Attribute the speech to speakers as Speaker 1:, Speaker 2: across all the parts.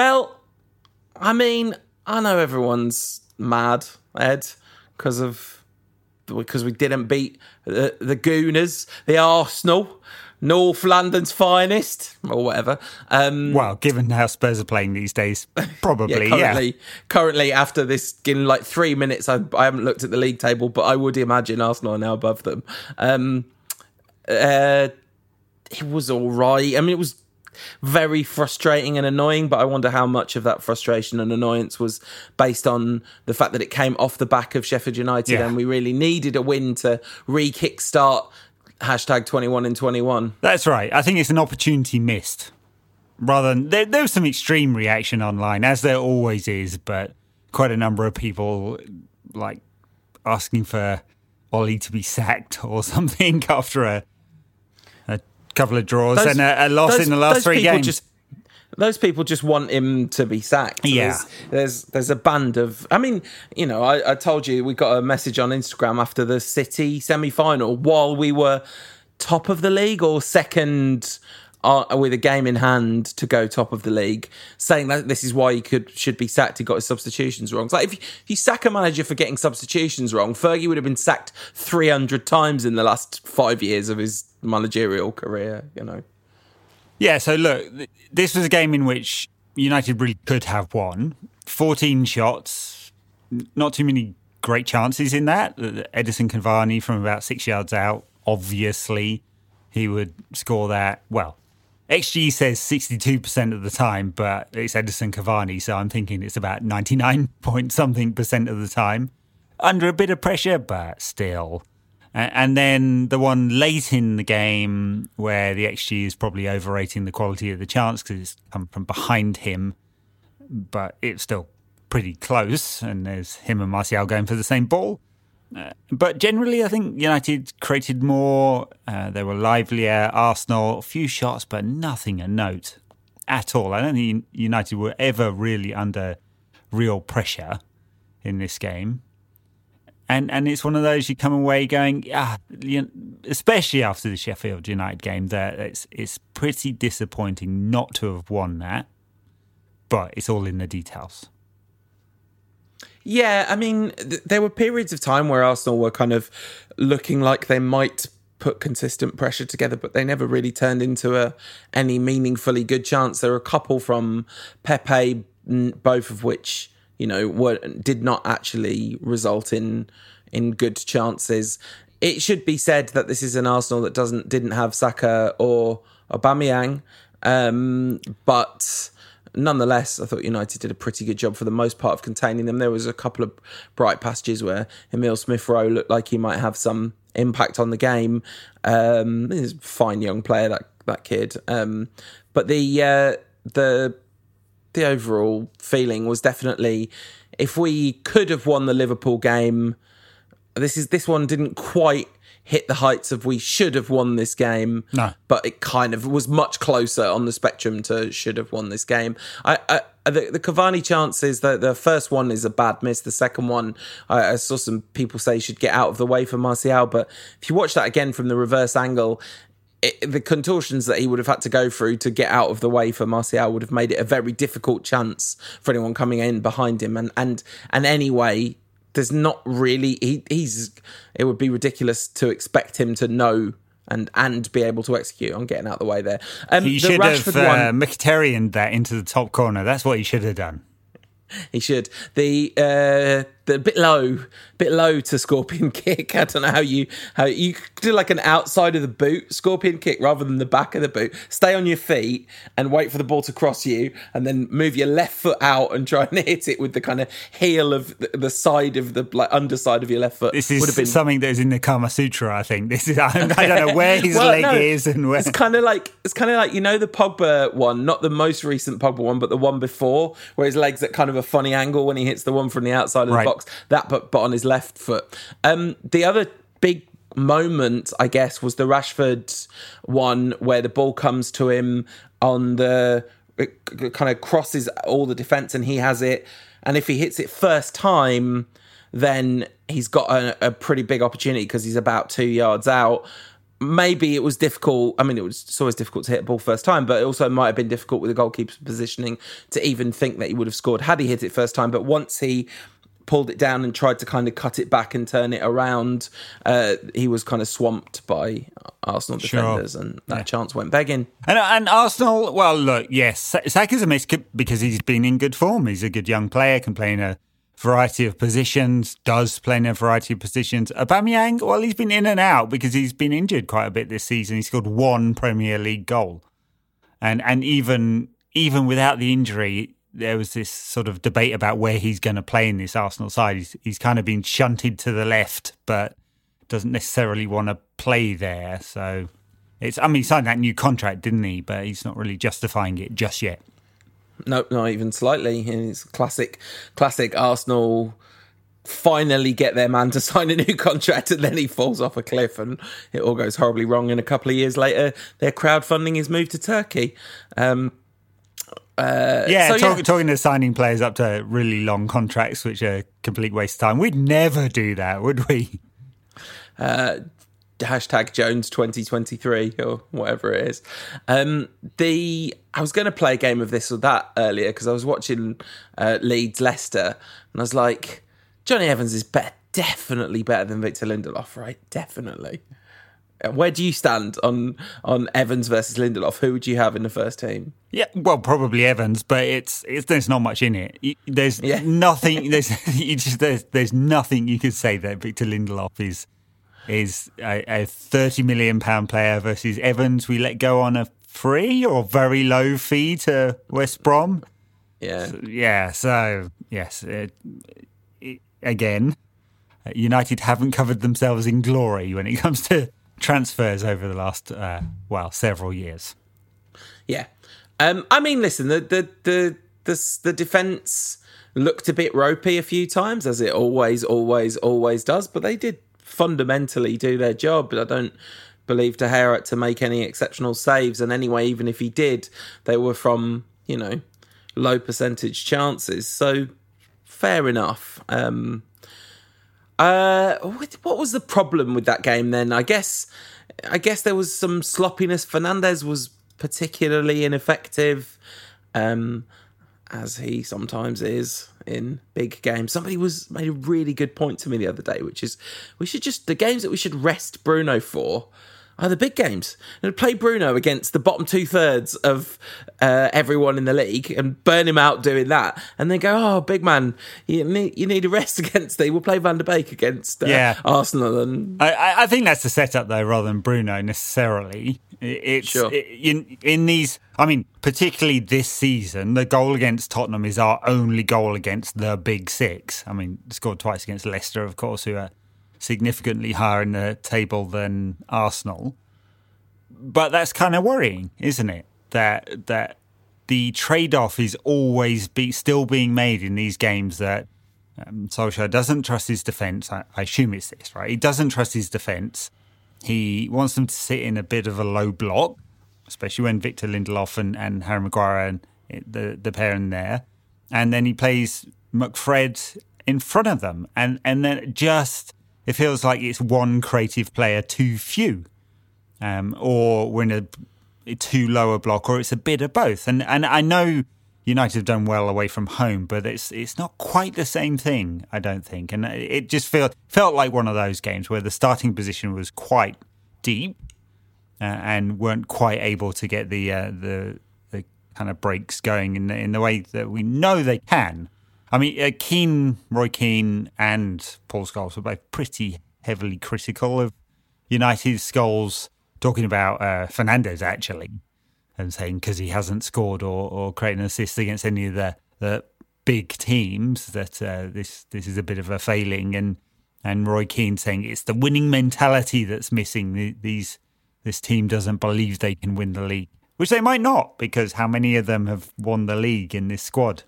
Speaker 1: Well, I mean, I know everyone's mad, Ed, because of because we didn't beat the, the Gooners, the Arsenal, North London's finest, or whatever. Um,
Speaker 2: well, given how Spurs are playing these days, probably,
Speaker 1: yeah, currently,
Speaker 2: yeah.
Speaker 1: Currently, after this, in like three minutes, I, I, haven't looked at the league table, but I would imagine Arsenal are now above them. Um, uh, it was all right. I mean, it was very frustrating and annoying, but I wonder how much of that frustration and annoyance was based on the fact that it came off the back of Sheffield United yeah. and we really needed a win to re kickstart hashtag 21 in 21.
Speaker 2: That's right. I think it's an opportunity missed. Rather than there, there was some extreme reaction online, as there always is, but quite a number of people like asking for Ollie to be sacked or something after a couple of draws those, and a, a loss those, in the last three games.
Speaker 1: Just, those people just want him to be sacked.
Speaker 2: Yeah,
Speaker 1: there's, there's, there's a band of. I mean, you know, I, I told you we got a message on Instagram after the City semi final while we were top of the league or second with a game in hand to go top of the league, saying that this is why he could should be sacked. He got his substitutions wrong. It's like if you, if you sack a manager for getting substitutions wrong, Fergie would have been sacked three hundred times in the last five years of his managerial career. You know.
Speaker 2: Yeah. So look, this was a game in which United really could have won. Fourteen shots, not too many great chances in that. Edison Cavani from about six yards out, obviously he would score that. Well, XG says 62% of the time, but it's Edison Cavani, so I'm thinking it's about 99 point something percent of the time. Under a bit of pressure, but still. And then the one late in the game where the XG is probably overrating the quality of the chance because it's come from behind him, but it's still pretty close. And there's him and Martial going for the same ball. Uh, but generally, I think United created more. Uh, they were livelier. Arsenal, a few shots, but nothing a note at all. I don't think United were ever really under real pressure in this game. And and it's one of those you come away going, ah, you know, especially after the Sheffield United game, that it's it's pretty disappointing not to have won that. But it's all in the details.
Speaker 1: Yeah, I mean, th- there were periods of time where Arsenal were kind of looking like they might put consistent pressure together, but they never really turned into a any meaningfully good chance. There were a couple from Pepe, both of which you know were did not actually result in in good chances. It should be said that this is an Arsenal that doesn't didn't have Saka or Aubameyang, um, but nonetheless, I thought United did a pretty good job for the most part of containing them. There was a couple of bright passages where Emil Smith Rowe looked like he might have some impact on the game. Um, he's a fine young player that that kid. Um, but the uh, the the overall feeling was definitely if we could have won the Liverpool game. This is this one didn't quite hit the heights of we should have won this game.
Speaker 2: No.
Speaker 1: But it kind of was much closer on the spectrum to should have won this game. I, I the, the Cavani chances, the, the first one is a bad miss. The second one, I, I saw some people say should get out of the way for Martial. But if you watch that again from the reverse angle, it, the contortions that he would have had to go through to get out of the way for Martial would have made it a very difficult chance for anyone coming in behind him. And and and anyway, there's not really he, he's it would be ridiculous to expect him to know and and be able to execute on getting out the way there.
Speaker 2: Um, he should Rashford have uh, Mkhitaryan that into the top corner. That's what he should have done.
Speaker 1: He should. The uh, the bit low, bit low to scorpion kick. I don't know how you how you do like an outside of the boot scorpion kick rather than the back of the boot. Stay on your feet and wait for the ball to cross you, and then move your left foot out and try and hit it with the kind of heel of the, the side of the like underside of your left foot.
Speaker 2: This is Would have been... something that is in the Kama Sutra. I think this is. I don't know where his well, leg no, is and where.
Speaker 1: It's kind of like it's kind of like you know the Pogba one, not the most recent Pogba one, but the one before, where his legs at kind of a funny angle when he hits the one from the outside of right. the box box. That, but but on his left foot. Um, the other big moment, I guess, was the Rashford one where the ball comes to him on the it kind of crosses all the defense and he has it. And if he hits it first time, then he's got a, a pretty big opportunity because he's about two yards out. maybe it was difficult. I mean, it was always difficult to hit a ball first time, but it also might have been difficult with the goalkeeper's positioning to even think that he would have scored had he hit it first time. But once he pulled it down and tried to kind of cut it back and turn it around, uh, he was kind of swamped by Arsenal
Speaker 2: Sure.
Speaker 1: defenders, and that chance went begging.
Speaker 2: And, and Arsenal, well, look, yes, Saka's a miss because he's been in good form. He's a good young player, can play in a variety of positions, does play in a variety of positions. Aubameyang, well, he's been in and out because he's been injured quite a bit this season. He scored one Premier League goal, and and even even without the injury, there was this sort of debate about where he's going to play in this Arsenal side. He's he's kind of been shunted to the left, but doesn't necessarily want to play there. So it's I mean he signed that new contract, didn't he? But he's not really justifying it just yet.
Speaker 1: No, not even slightly. It's classic, classic Arsenal. Finally, get their man to sign a new contract, and then he falls off a cliff, and it all goes horribly wrong. And a couple of years later, their crowdfunding is moved to Turkey. Um,
Speaker 2: Yeah,
Speaker 1: so,
Speaker 2: talk,
Speaker 1: yeah.
Speaker 2: talking to signing players up to really long contracts, which are a complete waste of time. We'd never do that, would we?
Speaker 1: hashtag Jones 2023 or whatever it is. Um, the I was going to play a game of this or that earlier because I was watching uh, Leeds Leicester and I was like, Jonny Evans is better, definitely better than Victor Lindelof, right? Definitely. Uh, Where do you stand on on Evans versus Lindelof? Who would you have in the first team?
Speaker 2: Yeah, well, probably Evans, but it's, it's there's not much in it. You- There's
Speaker 1: Yeah.
Speaker 2: nothing. There's you just there's, there's nothing you could say that Victor Lindelof is is a, a thirty million pound player versus Evans. We let go on a free or very low fee to West Brom.
Speaker 1: Yeah,
Speaker 2: Yeah, so yes, it, it, again, uh, United haven't covered themselves in glory when it comes to transfers over the last uh, well several years.
Speaker 1: yeah. Um, I mean, listen, the the the the, the defense looked a bit ropey a few times, as it always, always, always does. But they did fundamentally do their job. But I don't believe De Gea to make any exceptional saves, and anyway, even if he did, they were from you know low percentage chances. So fair enough. Um, uh, what was the problem with that game then? I guess, I guess there was some sloppiness. Fernandes was particularly ineffective, um, as he sometimes is in big games. Somebody was made a really good point to me the other day, which is we should just the games that we should rest Bruno for are the big games. And play Bruno against the bottom two thirds of uh, everyone in the league and burn him out doing that, and then go, "Oh, big man, you need you need a rest against the. We'll play Van der Beek against uh,
Speaker 2: Yeah.
Speaker 1: Arsenal." And
Speaker 2: I- I, I think that's the setup, though, rather than Bruno necessarily. It's
Speaker 1: Sure.
Speaker 2: it- in in these. I mean, particularly this season, the goal against Tottenham is our only goal against the Big Six. I mean, scored twice against Leicester, of course, who are significantly higher in the table than Arsenal. But that's kind of worrying, isn't it? That that the trade off is always be still being made in these games that um, Solskjaer doesn't trust his defence. I, I assume it's this, right? He doesn't trust his defence. He wants them to sit in a bit of a low block, especially when Victor Lindelof and, and Harry Maguire and the the pair in there, and then he plays McFred in front of them, and and then just it feels like it's one creative player too few, um, or we're in a, too low a block, or it's a bit of both. And and I know United have done well away from home, but it's it's not quite the same thing, I don't think. And it just felt felt like one of those games where the starting position was quite deep uh, and weren't quite able to get the uh, the the kind of breaks going in the, in the way that we know they can. I mean, uh, Keane, Roy Keane, and Paul Scholes were both pretty heavily critical of United's goals, talking about uh, Fernandes actually, and saying because he hasn't scored or, or created an assist against any of the, the big teams that uh, this this is a bit of a failing, and and Roy Keane saying it's the winning mentality that's missing. These this team doesn't believe they can win the league, which they might not because how many of them have won the league in this squad?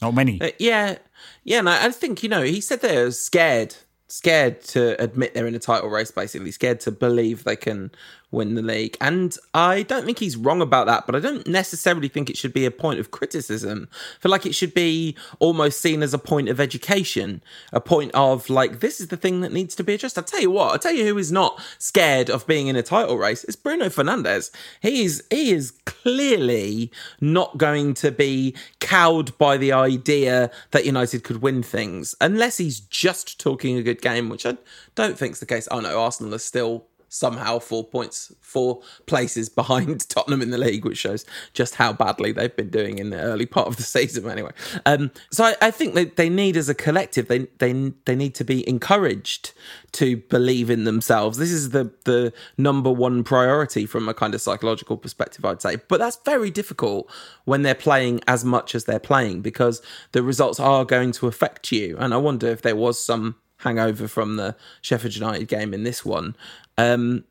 Speaker 2: Not many.
Speaker 1: Uh, yeah, yeah, and I, I think you know he said they're scared, scared to admit they're in a title race. Basically, scared to believe they can win the league. And I don't think he's wrong about that, but I don't necessarily think it should be a point of criticism. I feel like it should be almost seen as a point of education, a point of like, this is the thing that needs to be addressed. I'll tell you what, I'll tell you who is not scared of being in a title race. It's Bruno Fernandes. He is, he is clearly not going to be cowed by the idea that United could win things unless he's just talking a good game, which I don't think is the case. Oh no, Arsenal are still somehow four points, four places behind Tottenham in the league, which shows just how badly they've been doing in the early part of the season. Anyway, um, so I, I, think they, they need as a collective they they they need to be encouraged to believe in themselves. This is the the number one priority from a kind of psychological perspective, I'd say. But that's very difficult when they're playing as much as they're playing because the results are going to affect you. And I wonder if there was some hangover from the Sheffield United game in this one. Um,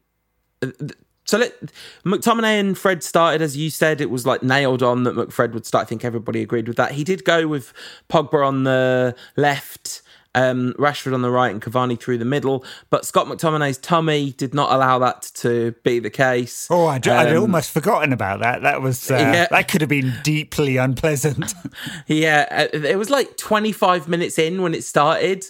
Speaker 1: so let McTominay and Fred started as you said. It was like nailed on that McFred would start. I think everybody agreed with that. He did go with Pogba on the left. Um, Rashford on the right and Cavani through the middle. But Scott McTominay's tummy did not allow that to be the case.
Speaker 2: Oh, I'd, um, I'd almost forgotten about that. That was uh, yeah. that could have been deeply unpleasant.
Speaker 1: yeah, uh, it was like 25 minutes in when it started,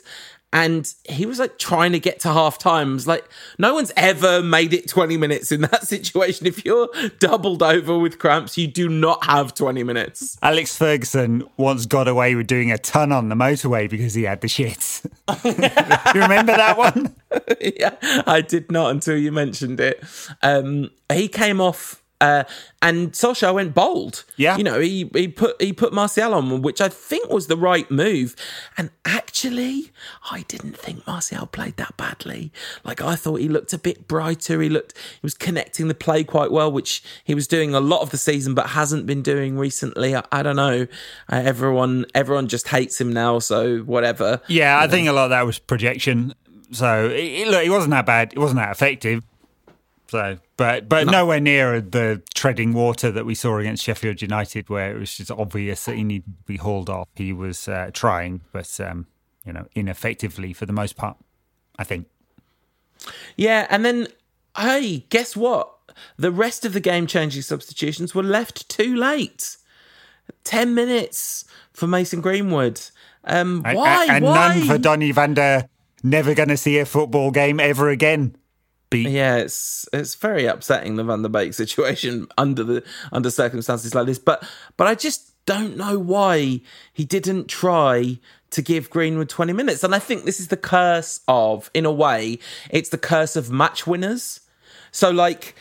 Speaker 1: and he was like trying to get to half times. Like no one's ever made it 20 minutes in that situation. If you're doubled over with cramps, you do not have 20 minutes.
Speaker 2: Alex Ferguson once got away with doing a ton on the motorway because he had the shits. you remember that one?
Speaker 1: yeah, I did not until you mentioned it. Um, he came off uh, and Solskjaer went bold.
Speaker 2: Yeah,
Speaker 1: you know he he put he put Martial on, which I think was the right move. And actually, I didn't think Martial played that badly. Like I thought he looked a bit brighter. He looked he was connecting the play quite well, which he was doing a lot of the season, but hasn't been doing recently. I, I don't know. Uh, everyone everyone just hates him now, so whatever.
Speaker 2: Yeah, I know. think a lot of that was projection. So it, look, it wasn't that bad. It wasn't that effective. So, but but no. nowhere near the treading water that we saw against Sheffield United, where it was just obvious that he needed to be hauled off. He was uh, trying, but um, you know, ineffectively for the most part. I think.
Speaker 1: Yeah, and then hey, guess what? The rest of the game-changing substitutions were left too late. Ten minutes for Mason Greenwood. Um, why?
Speaker 2: And, and
Speaker 1: why?
Speaker 2: none for Donny van der. Never going to see a football game ever again
Speaker 1: Beek. Yeah, it's it's very upsetting the Van der Beek situation under the under circumstances like this. But but I just don't know why he didn't try to give Greenwood 20 minutes. And I think this is the curse of, in a way, it's the curse of match winners. So like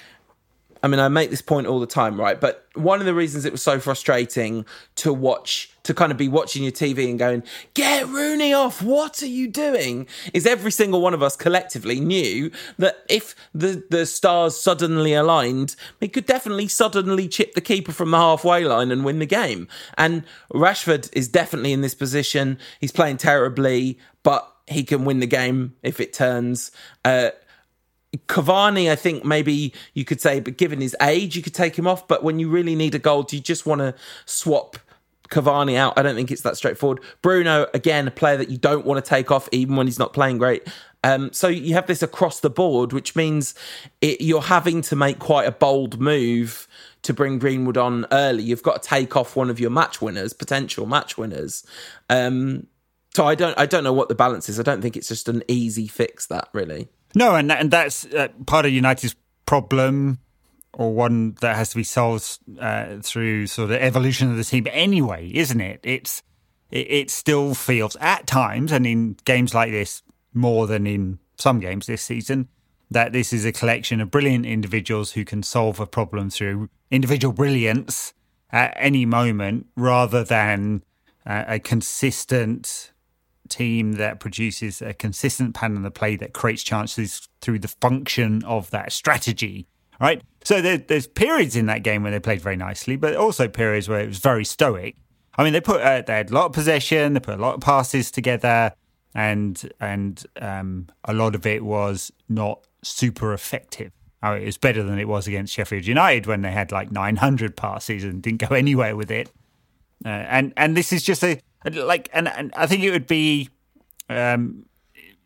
Speaker 1: I mean, I make this point all the time, right? But one of the reasons it was so frustrating to watch, to kind of be watching your TV and going, get Rooney off, what are you doing? Is every single one of us collectively knew that if the, the stars suddenly aligned, he could definitely suddenly chip the keeper from the halfway line and win the game. And Rashford is definitely in this position. He's playing terribly, but he can win the game if it turns. Uh, Cavani, I think maybe you could say, but given his age, you could take him off. But when you really need a goal, do you just want to swap Cavani out? I don't think it's that straightforward. Bruno, again, a player that you don't want to take off even when he's not playing great. Um, so you have this across the board, which means it, you're having to make quite a bold move to bring Greenwood on early. You've got to take off one of your match winners, potential match winners. Um, so I don't, I don't know what the balance is. I don't think it's just an easy fix. That really.
Speaker 2: No, and and that's uh, part of United's problem, or one that has to be solved uh, through sort of evolution of the team. Anyway, isn't it? It's it, it still feels at times, and in games like this, more than in some games this season, that this is a collection of brilliant individuals who can solve a problem through individual brilliance at any moment, rather than uh, a consistent team that produces a consistent pattern of play that creates chances through the function of that strategy. Right. So there, there's periods in that game where they played very nicely, but also periods where it was very stoic. I mean, they put uh, they had a lot of possession, they put a lot of passes together, and and um, a lot of it was not super effective. It was better than it was against Sheffield United when they had like 900 passes and didn't go anywhere with it. Uh, and and this is just a like, and, and I think it would be um,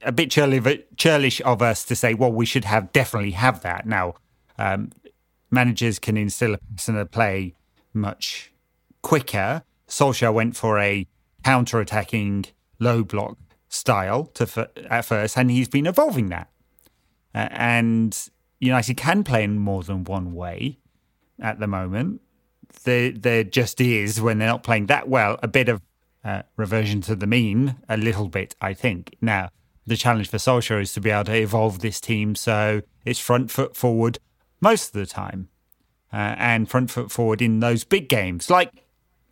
Speaker 2: a bit churlish, of us to say, well, we should have definitely have that now. um, managers can instill a pattern of play much quicker. Solskjaer went for a counter-attacking low block style to at first, and he's been evolving that. Uh, and United can play in more than one way at the moment. There, there just is when they're not playing that well a bit of uh, reversion to the mean, a little bit, I think. Now, the challenge for Solskjaer is to be able to evolve this team so it's front foot forward most of the time, uh, and front foot forward in those big games like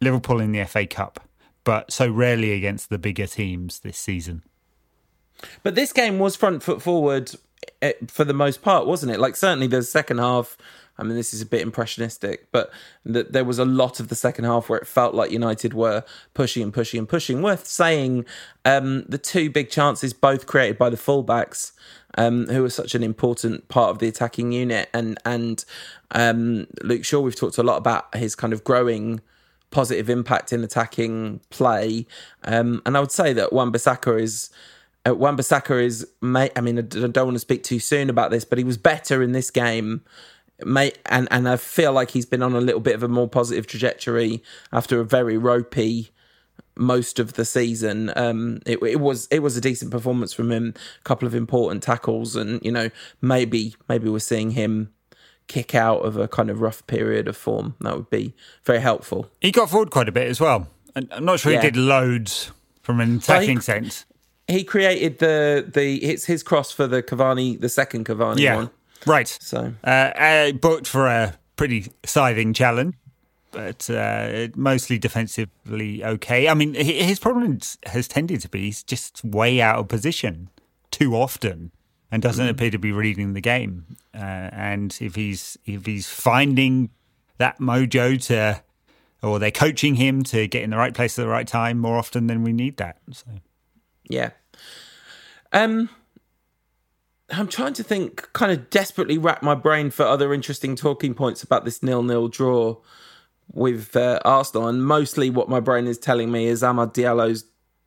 Speaker 2: Liverpool in the FA Cup, but so rarely against the bigger teams this season.
Speaker 1: But this game was front foot forward eh, for the most part, wasn't it? Like certainly the second half. I mean, this is a bit impressionistic, but th- there was a lot of the second half where it felt like United were pushing and pushing and pushing. Worth saying, um, the two big chances both created by the fullbacks, um, who are such an important part of the attacking unit, and and um, Luke Shaw. We've talked a lot about his kind of growing positive impact in attacking play, um, and I would say that Wan Bissaka is uh, Wan Bissaka is, I mean, I don't want to speak too soon about this, but he was better in this game. Mate, and, and I feel like he's been on a little bit of a more positive trajectory after a very ropey most of the season. Um, it, it, was it was a decent performance from him, a couple of important tackles, and you know maybe maybe we're seeing him kick out of a kind of rough period of form. That would be very helpful.
Speaker 2: He got forward quite a bit as well. I'm not sure yeah. he did loads from an attacking well, he, sense
Speaker 1: he created the the it's his cross for the Cavani, the second Cavani yeah, one.
Speaker 2: Right.
Speaker 1: So
Speaker 2: uh, uh, booked for a pretty scything challenge, but uh, mostly defensively okay. I mean, his problem has tended to be he's just way out of position too often and doesn't mm. appear to be reading the game. Uh, and if he's if he's finding that mojo to, or they're coaching him to get in the right place at the right time more often, than we need that. So.
Speaker 1: Yeah. Um, I'm trying to think, kind of desperately rack my brain for other interesting talking points about this nil-nil draw with uh, Arsenal, and mostly what my brain is telling me is Amad Diallo's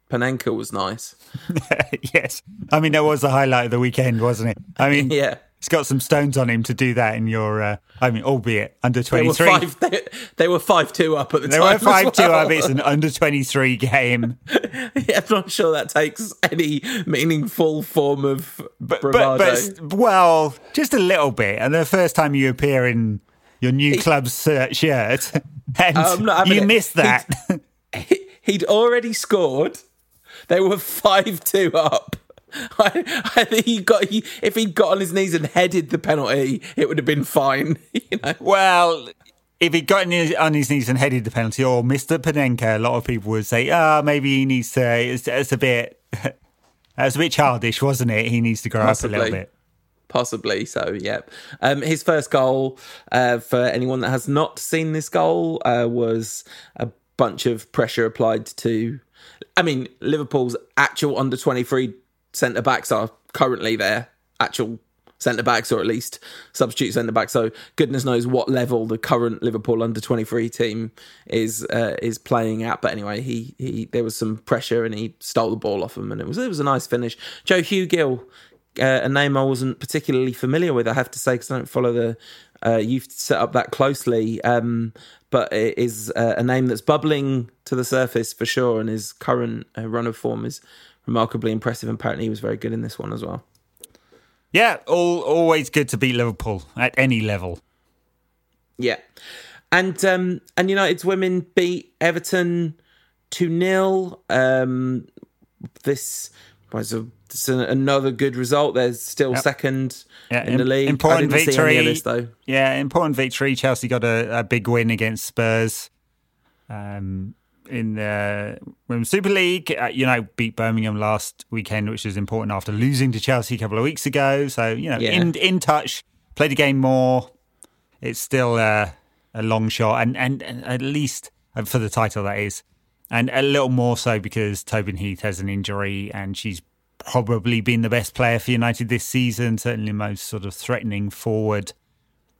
Speaker 1: Panenka was nice.
Speaker 2: yes, I mean that was the highlight of the weekend, wasn't it? I mean,
Speaker 1: yeah,
Speaker 2: He's got some stones on him to do that in your, uh, I mean, albeit under 23.
Speaker 1: They were 5 they, they were five two up at the
Speaker 2: they
Speaker 1: time.
Speaker 2: They were 5
Speaker 1: well.
Speaker 2: 2 up. It's an under 23 game.
Speaker 1: yeah, I'm not sure that takes any meaningful form of but, bravado. But,
Speaker 2: but, well, just a little bit. And the first time you appear in your new club's uh, shirt, and um, no, you missed that.
Speaker 1: He'd, he'd already scored. They were 5 2 up. I, I think he got he, if he'd got on his knees and headed the penalty, it would have been fine. You know?
Speaker 2: Well, if he got on his knees and headed the penalty, or Mr. Panenka, a lot of people would say, ah, oh, maybe he needs to. It's, it's a bit, it's a bit childish, wasn't it? He needs to grow Possibly. up a little bit.
Speaker 1: Possibly so, yeah. Um, his first goal, uh, for anyone that has not seen this goal, uh, was a bunch of pressure applied to. I mean, Liverpool's actual under 23 centre backs are currently their actual centre backs, or at least substitute centre backs. So goodness knows what level the current Liverpool under twenty three team is uh, is playing at. But anyway, he he there was some pressure and he stole the ball off him, and it was it was a nice finish. Joe Hugill. Uh, a name I wasn't particularly familiar with, I have to say, because I don't follow the uh, youth set up that closely. Um, but it is uh, a name that's bubbling to the surface for sure, and his current uh, run of form is remarkably impressive. And apparently, he was very good in this one as well.
Speaker 2: Yeah, all, always good to beat Liverpool at any level.
Speaker 1: Yeah, and um, and United's women beat Everton two 0 um, This was a another good result. They're still yep. second yeah, in the league.
Speaker 2: Important victory.
Speaker 1: Though.
Speaker 2: Yeah, important victory. Chelsea got a, a big win against Spurs. Um, in the Women's Super League. Uh, you know, beat Birmingham last weekend, which was important after losing to Chelsea a couple of weeks ago. So you know, yeah. in in touch, play the game more. It's still uh, a long shot, and, and, and at least uh, for the title that is, and a little more so because Tobin Heath has an injury, and she's probably been the best player for United this season. Certainly, most sort of threatening forward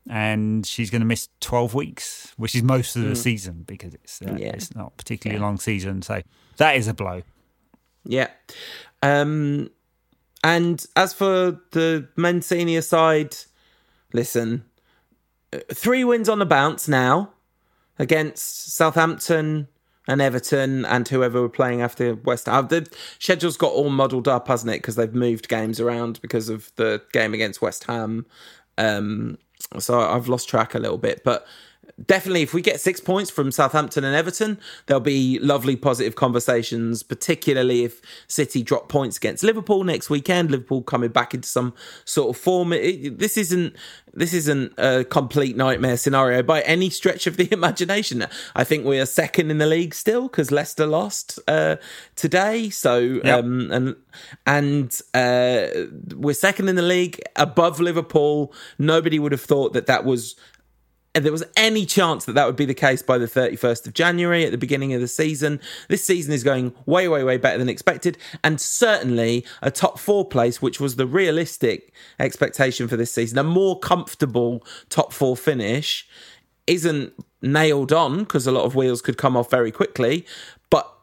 Speaker 2: and she's going to miss 12 weeks, which is most of the mm. season because it's uh, yeah. it's not particularly yeah. long season. So that is a blow.
Speaker 1: Yeah. Um, and as for the men's senior side, listen, three wins on the bounce now against Southampton and Everton and whoever we're playing after West Ham. The schedule's got all muddled up, hasn't it? Because they've moved games around because of the game against West Ham. Um, so I've lost track a little bit, but definitely if we get six points from Southampton and Everton, there'll be lovely positive conversations, particularly if City drop points against Liverpool next weekend. Liverpool coming back into some sort of form. It, this isn't this isn't a complete nightmare scenario by any stretch of the imagination. I think we are second in the league still because Leicester lost uh, today. So yep. um, and and uh, we're second in the league above Liverpool. Nobody would have thought that that was there was any chance that that would be the case by the 31st of January at the beginning of the season. This season is going way, way, way better than expected, and certainly a top four place, which was the realistic expectation for this season, a more comfortable top four finish, isn't nailed on because a lot of wheels could come off very quickly,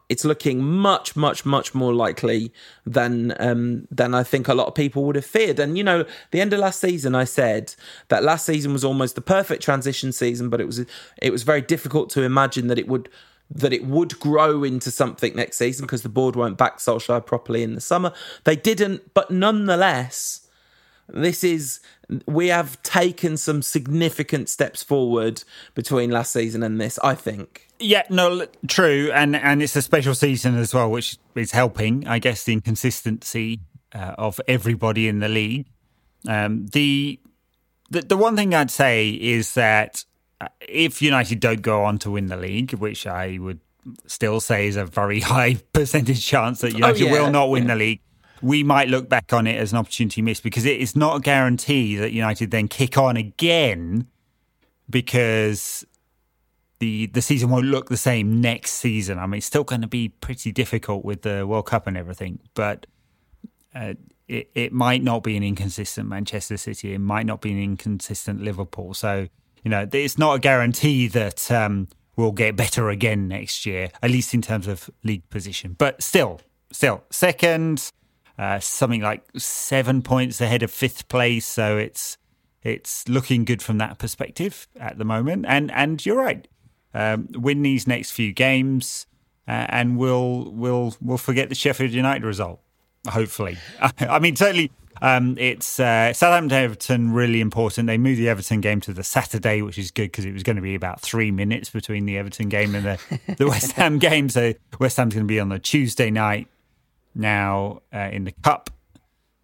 Speaker 1: it's looking much, much, much more likely than um, than I think a lot of people would have feared. And you know, the end of last season, I said that last season was almost the perfect transition season, but it was it was very difficult to imagine that it would that it would grow into something next season because the board won't back Solskjaer properly in the summer. They didn't, but nonetheless, this is we have taken some significant steps forward between last season and this. I think.
Speaker 2: Yeah, no, true, and and it's a special season as well, which is helping, I guess, the inconsistency uh, of everybody in the league. Um, the, the the one thing I'd say is that uh, if United don't go on to win the league, which I would still say is a very high percentage chance that oh, United oh, yeah. will not win yeah. the league, we might look back on it as an opportunity missed because it is not a guarantee that United then kick on again because the the season won't look the same next season. I mean, it's still going to be pretty difficult with the World Cup and everything, but uh, it it might not be an inconsistent Manchester City. It might not be an inconsistent Liverpool. So you know, it's not a guarantee that um, we'll get better again next year, at least in terms of league position. But still, still second, uh, something like seven points ahead of fifth place. So it's it's looking good from that perspective at the moment. And and you're right um, win these next few games, uh, and we'll we'll we'll forget the Sheffield United result. Hopefully, I mean certainly. Um, it's uh, Southampton Everton really important. They moved the Everton game to the Saturday, which is good because it was going to be about three minutes between the Everton game and the, the West Ham game. So West Ham's going to be on the Tuesday night now uh, in the Cup.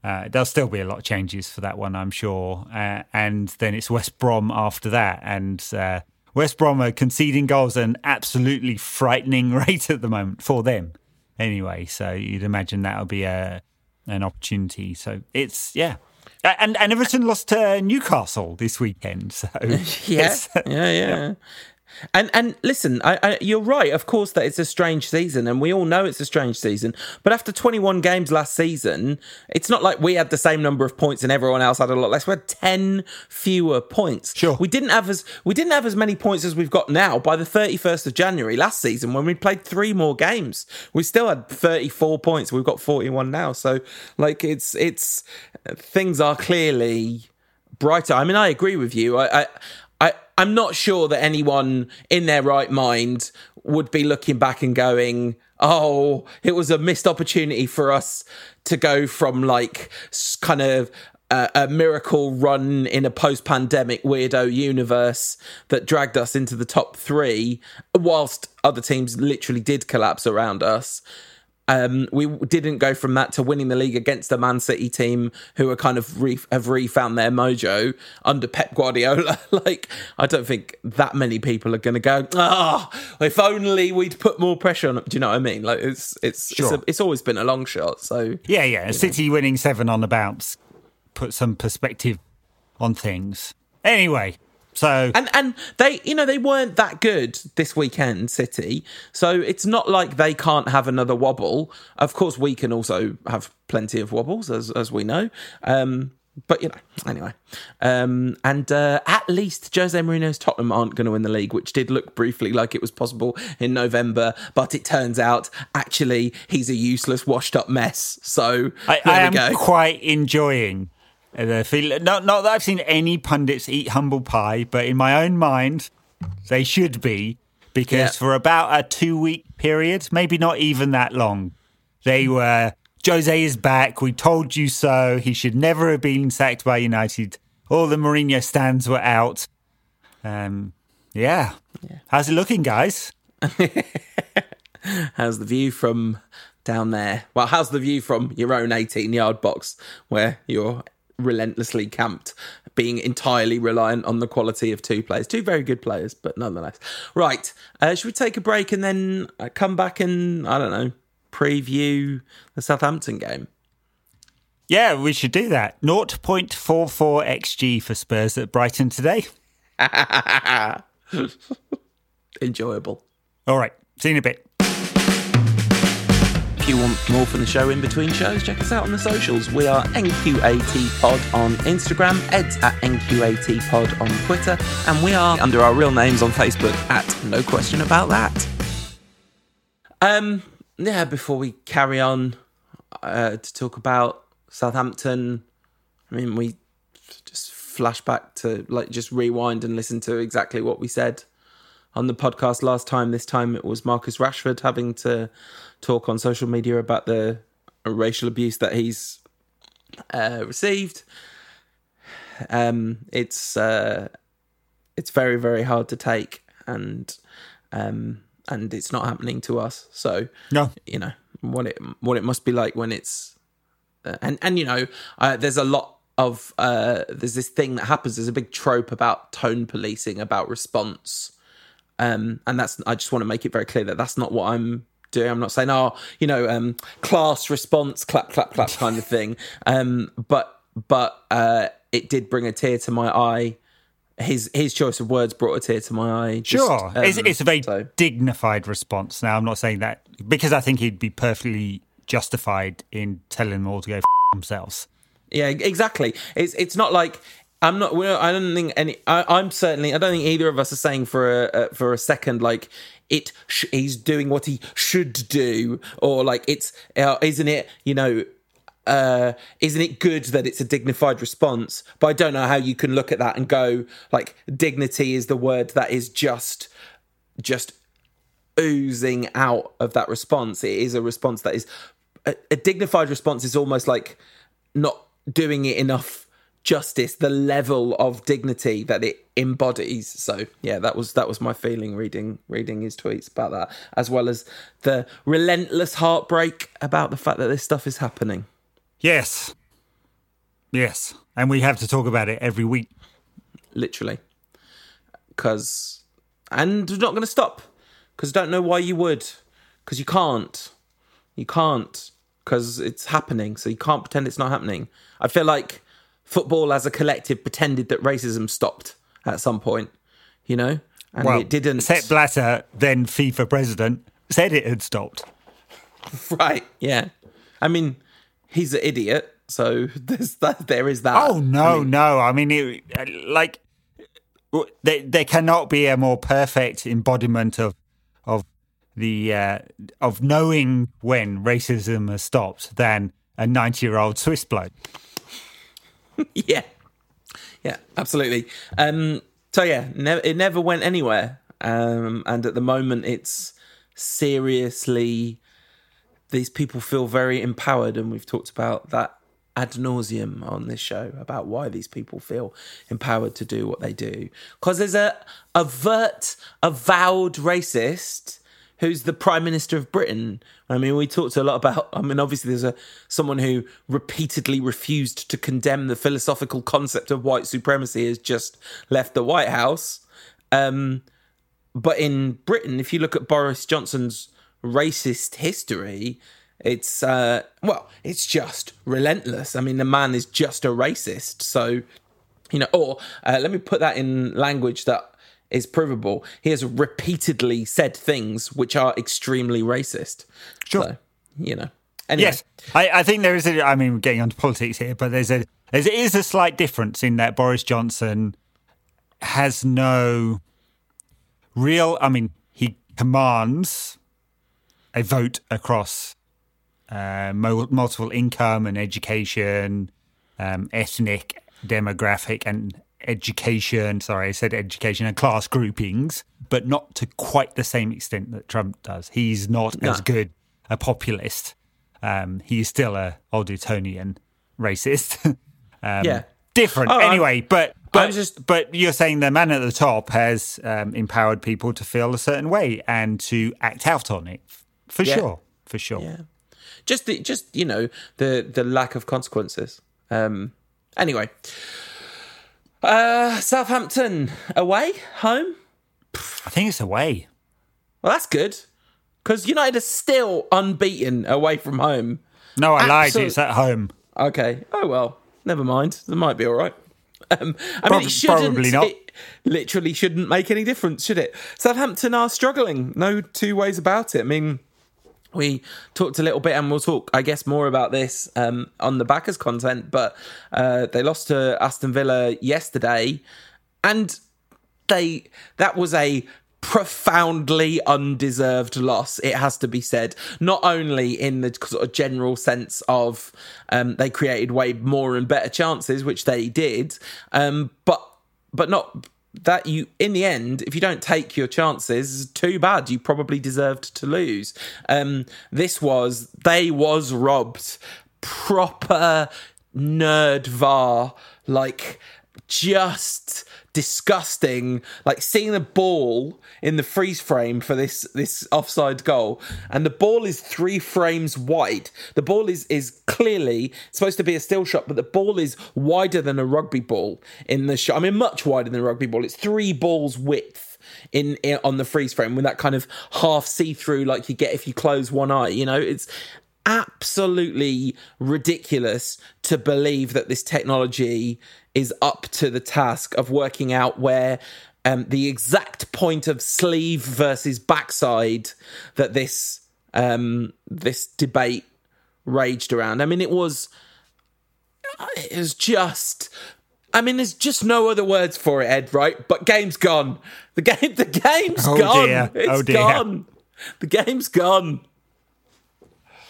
Speaker 2: Uh, there'll still be a lot of changes for that one, I'm sure. Uh, and then it's West Brom after that. And uh, West Brom are conceding goals at an absolutely frightening rate at the moment for them. Anyway, so you'd imagine that'll be a an opportunity. So it's yeah. And and Everton lost to Newcastle this weekend. So
Speaker 1: yeah, yeah, yeah. And and listen, I, I, you're right. Of course, that it's a strange season, and we all know it's a strange season. But after 21 games last season, it's not like we had the same number of points and everyone else had a lot less. We had 10 fewer points.
Speaker 2: Sure,
Speaker 1: we didn't have as we didn't have as many points as we've got now by the 31st of January last season when we played three more games. We still had 34 points. We've got 41 now. So like it's it's things are clearly brighter. I mean, I agree with you. I, I I, I'm not sure that anyone in their right mind would be looking back and going, oh, it was a missed opportunity for us to go from like kind of a, a miracle run in a post pandemic weirdo universe that dragged us into the top three, whilst other teams literally did collapse around us um, we didn't go from that to winning the league against a Man City team who are kind of re- have refound their mojo under Pep Guardiola. like, I don't think that many people are going to go. Ah, oh, if only we'd put more pressure on. Do you know what I mean? Like, it's it's sure. it's, a, it's, always been a long shot. So
Speaker 2: yeah, yeah. City know. winning seven on the bounce put some perspective on things. Anyway, so
Speaker 1: and and they you know they weren't that good this weekend, City. So it's not like they can't have another wobble. Of course, we can also have plenty of wobbles, as as we know. Um, but you know, anyway, um, and uh, at least Jose Mourinho's Tottenham aren't going to win the league, which did look briefly like it was possible in November, but it turns out actually he's a useless, washed-up mess. So
Speaker 2: I, I am quite enjoying feel, not, not that I've seen any pundits eat humble pie, but in my own mind, they should be because
Speaker 1: Yeah.
Speaker 2: for about a two week period, maybe not even that long, they were Jose is back. We told you so. He should never have been sacked by United. All the Mourinho stands were out. Um, yeah. How's it looking, guys?
Speaker 1: How's the view from down there? Well, how's the view from your own 18 yard box where you're relentlessly camped, being entirely reliant on the quality of two players? Two very good players, but nonetheless. Right. Uh, should we take a break and then uh, come back and, I don't know, preview the Southampton game?
Speaker 2: Yeah, we should do that. 0.44 xG for Spurs at Brighton today.
Speaker 1: Enjoyable.
Speaker 2: All right. See you in a bit.
Speaker 1: If you want more from the show in between shows, check us out on the socials. We are NQAT Pod on Instagram, Ed's at NQAT Pod on Twitter, and we are under our real names on Facebook at No Question About That. Um, yeah, before we carry on uh, to talk about Southampton, I mean, we just flash back to like just rewind and listen to exactly what we said on the podcast last time. This time it was Marcus Rashford having to talk on social media about the racial abuse that he's uh, received. Um, it's uh, it's very very hard to take, and um, and it's not happening to us. So
Speaker 2: No.
Speaker 1: you know what it what it must be like when it's uh, and and you know uh, there's a lot of uh, there's this thing that happens. There's a big trope about tone policing, about response, um, and that's I just want to make it very clear that that's not what I'm doing. I'm not saying oh you know um, class response, clap clap clap kind of thing. Um, but but uh, it did bring a tear to my eye. His his choice of words brought a tear to my eye. just,
Speaker 2: Sure. it's,
Speaker 1: um,
Speaker 2: it's a very
Speaker 1: so-
Speaker 2: dignified response. Now, I'm not saying that because I think he'd be perfectly justified in telling them all to go f- themselves.
Speaker 1: Yeah, exactly. It's it's not like I'm not. We're, I don't think any. I, I'm certainly. I don't think either of us are saying for a, a for a second like it. Sh- he's doing what he should do, or like it's. Uh, isn't it? You know. Uh, isn't it good that it's a dignified response? But I don't know how you can look at that and go like dignity is the word that is just just oozing out of that response. It is a response that is a, a dignified response is almost like not doing it enough justice the level of dignity that it embodies. So yeah that was that was my feeling reading reading his tweets about that as well as the relentless heartbreak about the fact that this stuff is happening.
Speaker 2: Yes. Yes. And we have to talk about it every week.
Speaker 1: literally. Because and we're not going to stop. Because I don't know why you would. Because you can't. You can't. Because it's happening so you can't pretend it's not happening. I feel like football as a collective pretended that racism stopped at some point you know and
Speaker 2: Well,
Speaker 1: it didn't
Speaker 2: Sepp Blatter, then FIFA president, said it had stopped.
Speaker 1: right yeah i mean he's an idiot so there's that there is that
Speaker 2: Oh no, no! I mean, it, like there, there cannot be a more perfect embodiment of of the uh, of knowing when racism has stopped than a ninety-year-old Swiss bloke.
Speaker 1: yeah. Yeah absolutely. Um so yeah ne- it never went anywhere. Um and at the moment it's seriously these people feel very empowered and we've talked about that ad nauseum on this show about why these people feel empowered to do what they do. Because there's a avert avowed racist who's the prime minister of britain i mean we talked a lot about i mean obviously there's a someone who repeatedly refused to condemn the philosophical concept of white supremacy has just left the white house um but in Britain, if you look at Boris Johnson's racist history, it's uh, well, it's just relentless. I mean, the man is just a racist. So, you know, or uh, let me put that in language that is provable. He has repeatedly said things which are extremely racist.
Speaker 2: Sure.
Speaker 1: So, you know. Anyway,
Speaker 2: Yes, I, I think there is a. I mean, we're getting onto politics here, but there's a there is a slight difference in that Boris Johnson has no real. I mean, he commands a vote across uh, multiple income and education, um, ethnic, demographic, and education. Sorry, I said education and class groupings, but not to quite the same extent that Trump does. He's not no. as good a populist. Um, he's still a old Etonian racist. um,
Speaker 1: yeah,
Speaker 2: different oh, anyway. I'm, but but just, but you're saying the man at the top has um, empowered people to feel a certain way and to act out on it for yeah. sure, for sure.
Speaker 1: Yeah, just the just you know the the lack of consequences. Um, anyway, uh, Southampton away, home.
Speaker 2: I think it's away.
Speaker 1: Well, that's good because United are still unbeaten away from home.
Speaker 2: No, I Absol- lied. It's at home.
Speaker 1: Okay. Oh well, never mind. That might be all right. Um, I mean, it shouldn't. Probably not. It literally shouldn't make any difference, should it? Southampton are struggling. No two ways about it. I mean, we talked a little bit, and we'll talk, I guess, more about this um, on the backers content. But uh, they lost to Aston Villa yesterday, and they that was a profoundly undeserved loss. It has to be said, not only in the sort of general sense of um, they created way more and better chances, which they did, um, but but not that you in the end if you don't take your chances too bad. You probably deserved to lose. Um this was they was robbed. Proper nerd var. Like just disgusting like seeing the ball in the freeze frame for this this offside goal and the ball is 3 frames wide. The ball is is clearly supposed to be a still shot but the ball is wider than a rugby ball in the shot. I mean much wider than a rugby ball. It's 3 balls width in, in, on the freeze frame with that kind of half see through like you get if you close one eye. You know, it's absolutely ridiculous to believe that this technology is up to the task of working out where um, the exact point of sleeve versus backside that this um, this debate raged around. I mean, it was it was just. I mean, there's just no other words for it, Ed. Right? But game's gone. The game. The game's oh gone. Dear. It's oh dear. gone. The game's gone.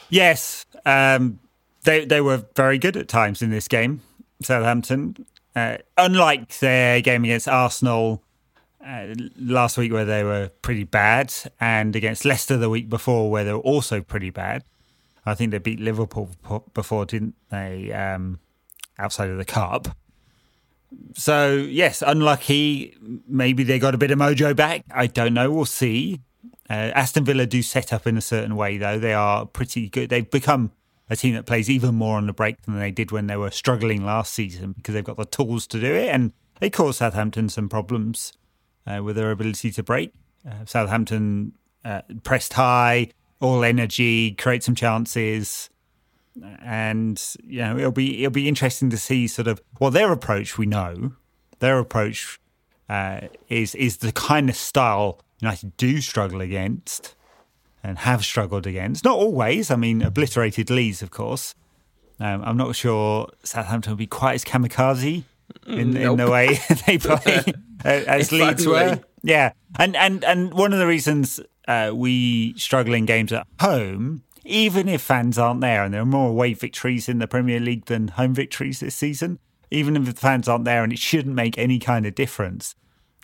Speaker 2: Yes, um, they they were very good at times in this game. Southampton, uh, unlike their game against Arsenal uh, last week, where they were pretty bad, and against Leicester the week before, where they were also pretty bad. I think they beat Liverpool before, didn't they? Um, outside of the cup. So yes, unlucky. Maybe they got a bit of mojo back. I don't know. We'll see. Uh, Aston Villa do set up in a certain way, though. They are pretty good. They've become a team that plays even more on the break than they did when they were struggling last season because they've got the tools to do it. And they caused Southampton some problems uh, with their ability to break. Uh, Southampton uh, pressed high, all energy, create some chances. And you know it'll be it'll be interesting to see sort of well their approach we know their approach uh, is is the kind of style United do struggle against and have struggled against. Not always. I mean, obliterated Leeds, of course. Um, I'm not sure Southampton will be quite as kamikaze in, nope. in the way they play as Leeds were. Yeah, and and and one of the reasons uh, we struggle in games at home, even if fans aren't there, and there are more away victories in the Premier League than home victories this season, even if the fans aren't there, and it shouldn't make any kind of difference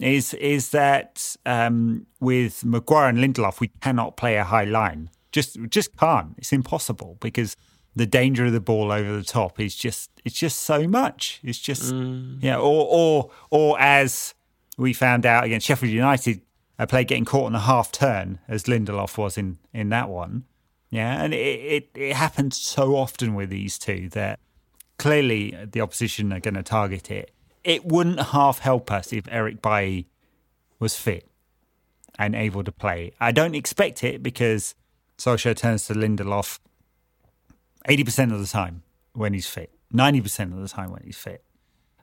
Speaker 2: is is that um, with Maguire and Lindelof, we cannot play a high line. Just just can't. It's impossible because the danger of the ball over the top is just it's just so much. It's just mm. yeah. Or or or as we found out against Sheffield United, a play getting caught on a half turn as Lindelof was in in that one. Yeah, and it, it, it happens so often with these two that clearly the opposition are going to target it it wouldn't half help us if Eric Bailly was fit and able to play. I don't expect it because Solskjaer turns to Lindelof 80% of the time when he's fit, 90% of the time when he's fit.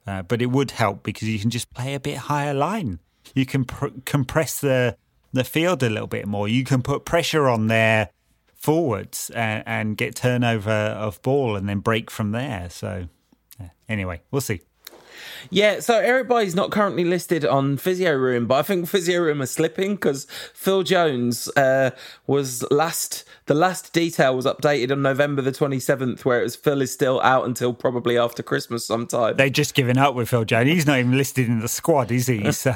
Speaker 2: Uh, but it would help because you can just play a bit higher line. You can pr- compress the the field a little bit more. You can put pressure on their forwards and, and get turnover of ball and then break from there. So, yeah. anyway, we'll see.
Speaker 1: Yeah, so Eric Bailly's not currently listed on Physio Room, but I think Physio Room are slipping because Phil Jones uh, was last. The last detail was updated on November the twenty seventh, where it was Phil is still out until probably after Christmas sometime.
Speaker 2: They just given up with Phil Jones. He's not even listed in the squad, is he? So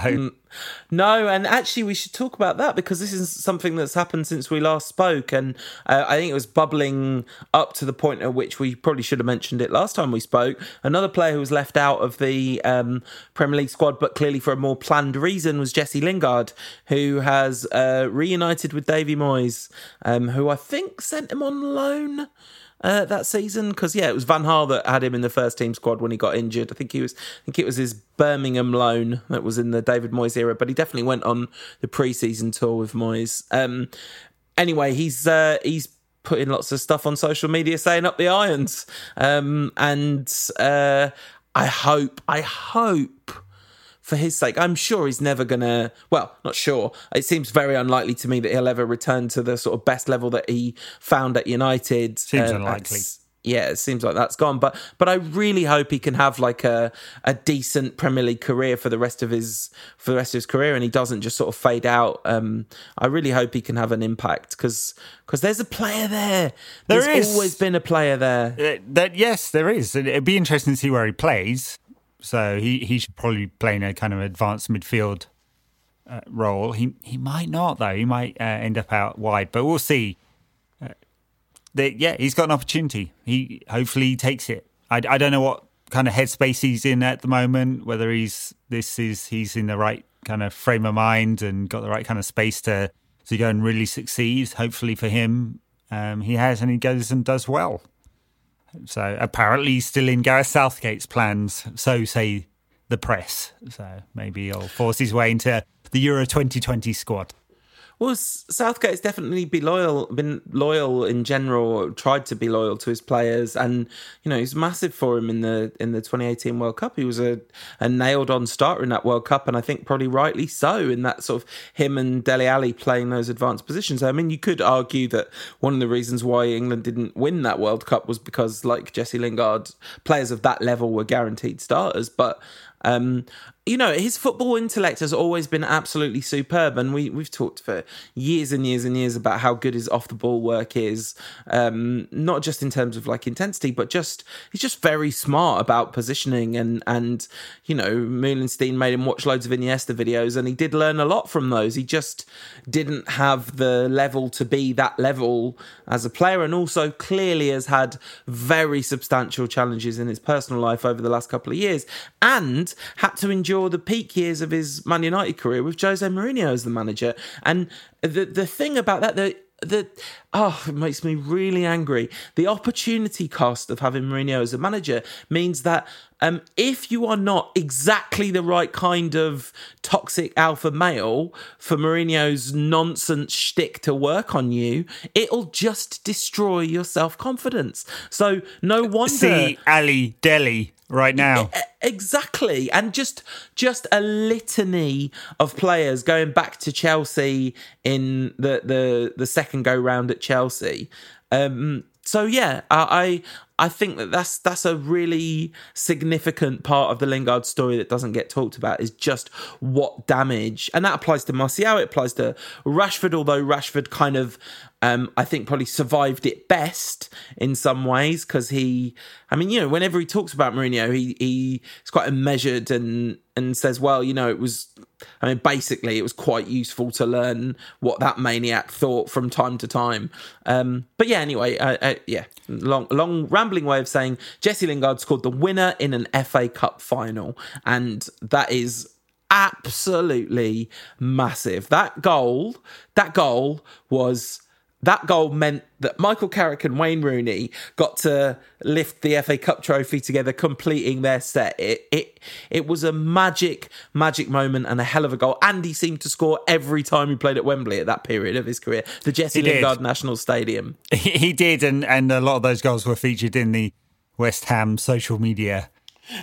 Speaker 1: No, and actually, we should talk about that because this is something that's happened since we last spoke, and uh, I think it was bubbling up to the point at which we probably should have mentioned it last time we spoke. Another player who was left out of the um, Premier League squad, but clearly for a more planned reason, was Jesse Lingard, who has uh, reunited with Davy Moyes, um, who I think sent him on loan uh, that season because yeah, it was Van Gaal that had him in the first team squad when he got injured. I think he was, I think it was his Birmingham loan that was in the David Moyes era, but he definitely went on the pre-season tour with Moyes. Um, anyway, he's uh, he's putting lots of stuff on social media saying up the irons, um, and uh, I hope, I hope for his sake. I'm sure he's never gonna. Well, not sure. It seems very unlikely to me that he'll ever return to the sort of best level that he found at United.
Speaker 2: Seems
Speaker 1: Uh,
Speaker 2: unlikely.
Speaker 1: Yeah, it seems like that's gone. But but I really hope he can have like a a decent Premier League career for the rest of his for the rest of his career, and he doesn't just sort of fade out. Um, I really hope he can have an impact because because there's a player there.
Speaker 2: There
Speaker 1: There's always been a player there.
Speaker 2: Uh, that yes, there is. And It'd be interesting to see where he plays. So he, he should probably play in a kind of advanced midfield uh, role. He he might not though. He might uh, end up out wide, but we'll see. Uh, that yeah, he's got an opportunity. He hopefully he takes it. I, I don't know what kind of headspace he's in at the moment. Whether he's this is he's in the right kind of frame of mind and got the right kind of space to to go and really succeed. Hopefully for him, um, he has, and he goes and does well. So apparently still in Gareth Southgate's plans, so say the press. So maybe he'll force his way into the Euro 2020 squad.
Speaker 1: Well, S- Southgate's definitely be loyal, been loyal in general, tried to be loyal to his players, and you know he's massive for him in the in the 2018 World Cup. He was a, a nailed on starter in that World Cup, and I think probably rightly so. In that sort of him and Dele Alli playing those advanced positions. I mean, you could argue that one of the reasons why England didn't win that World Cup was because, like Jesse Lingard, players of that level were guaranteed starters, but. Um, you know, his football intellect has always been absolutely superb, and we we've talked for years and years and years about how good his off the ball work is. Um, not just in terms of like intensity, but just he's just very smart about positioning, and and you know, Meulensteen made him watch loads of Iniesta videos, and he did learn a lot from those. He just didn't have the level to be that level as a player, and also clearly has had very substantial challenges in his personal life over the last couple of years, and had to endure the peak years of his Man United career with Jose Mourinho as the manager. And the the thing about that, the the oh, it makes me really angry. The opportunity cost of having Mourinho as a manager means that um, if you are not exactly the right kind of toxic alpha male for Mourinho's nonsense shtick to work on you, it'll just destroy your self confidence. So no wonder.
Speaker 2: See Ali Delhi right now.
Speaker 1: Exactly, and just just a litany of players going back to Chelsea in the the the second go round at Chelsea. Um, so yeah, I I think that that's that's a really significant part of the Lingard story that doesn't get talked about is just what damage, and that applies to Martial, it applies to Rashford. Although Rashford kind of, um, I think probably survived it best in some ways because he, I mean, you know, whenever he talks about Mourinho, he he is quite measured and and says, well, you know, it was. I mean, basically, it was quite useful to learn what that maniac thought from time to time. Um, but yeah, anyway, uh, uh, yeah, long, long, rambling way of saying Jesse Lingard scored the winner in an FA Cup final, and that is absolutely massive. That goal, that goal was. That goal meant that Michael Carrick and Wayne Rooney got to lift the FA Cup trophy together, completing their set. It it it was a magic, magic moment and a hell of a goal. And he seemed to score every time he played at Wembley at that period of his career, the Jesse
Speaker 2: He did.
Speaker 1: Lingard National Stadium.
Speaker 2: He, he did, and, and a lot of those goals were featured in the West Ham social media